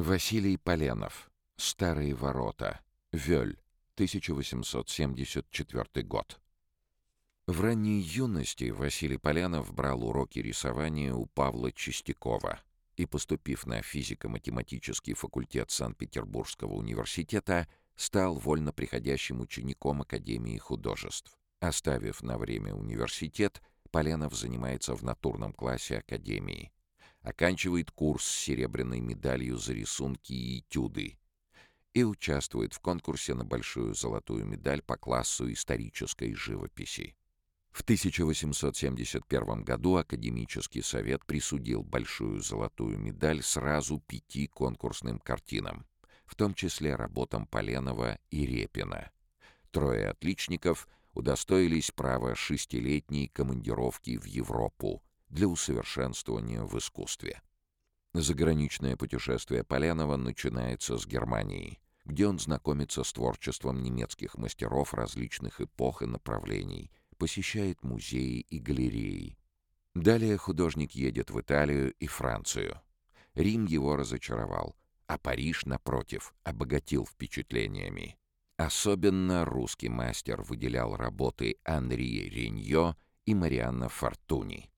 Василий Поленов. Старые ворота. Вёль. 1874 год. В ранней юности Василий Полянов брал уроки рисования у Павла Чистякова и, поступив на физико-математический факультет Санкт-Петербургского университета, стал вольно приходящим учеником Академии художеств. Оставив на время университет, Поленов занимается в натурном классе Академии. Оканчивает курс с серебряной медалью за рисунки и этюды и участвует в конкурсе на большую золотую медаль по классу исторической живописи. В 1871 году Академический совет присудил большую золотую медаль сразу пяти конкурсным картинам, в том числе работам Поленова и Репина. Трое отличников удостоились права шестилетней командировки в Европу для усовершенствования в искусстве. Заграничное путешествие Поленова начинается с Германии, где он знакомится с творчеством немецких мастеров различных эпох и направлений, посещает музеи и галереи. Далее художник едет в Италию и Францию. Рим его разочаровал, а Париж, напротив, обогатил впечатлениями. Особенно русский мастер выделял работы Анри Реньо и Марианна Фортуни.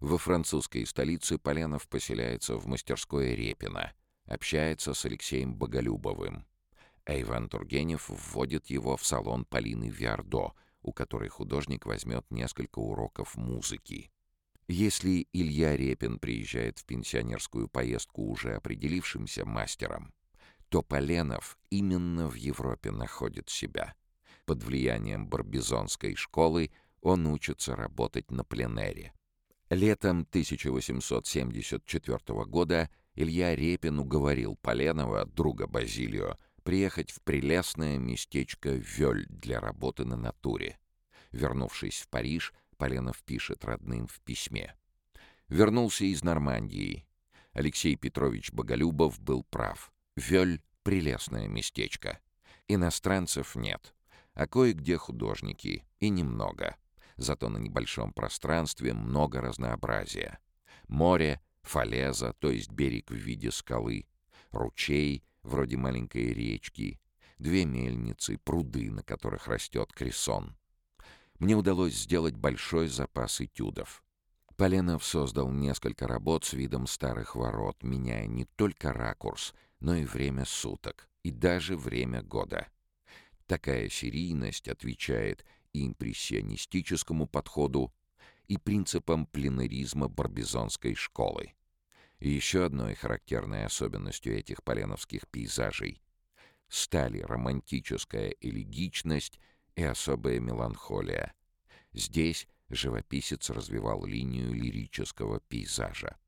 Во французской столице Поленов поселяется в мастерской Репина, общается с Алексеем Боголюбовым. А Иван Тургенев вводит его в салон Полины Виардо, у которой художник возьмет несколько уроков музыки. Если Илья Репин приезжает в пенсионерскую поездку уже определившимся мастером, то Поленов именно в Европе находит себя. Под влиянием барбизонской школы он учится работать на пленэре. Летом 1874 года Илья Репин уговорил Поленова, друга Базилио, приехать в прелестное местечко Вёль для работы на натуре. Вернувшись в Париж, Поленов пишет родным в письме. Вернулся из Нормандии. Алексей Петрович Боголюбов был прав. Вёль — прелестное местечко. Иностранцев нет, а кое-где художники, и немного зато на небольшом пространстве много разнообразия. Море, фалеза, то есть берег в виде скалы, ручей, вроде маленькой речки, две мельницы, пруды, на которых растет кресон. Мне удалось сделать большой запас этюдов. Поленов создал несколько работ с видом старых ворот, меняя не только ракурс, но и время суток, и даже время года. Такая серийность отвечает и импрессионистическому подходу, и принципам пленеризма барбизонской школы. И еще одной характерной особенностью этих поленовских пейзажей стали романтическая элегичность и особая меланхолия. Здесь живописец развивал линию лирического пейзажа.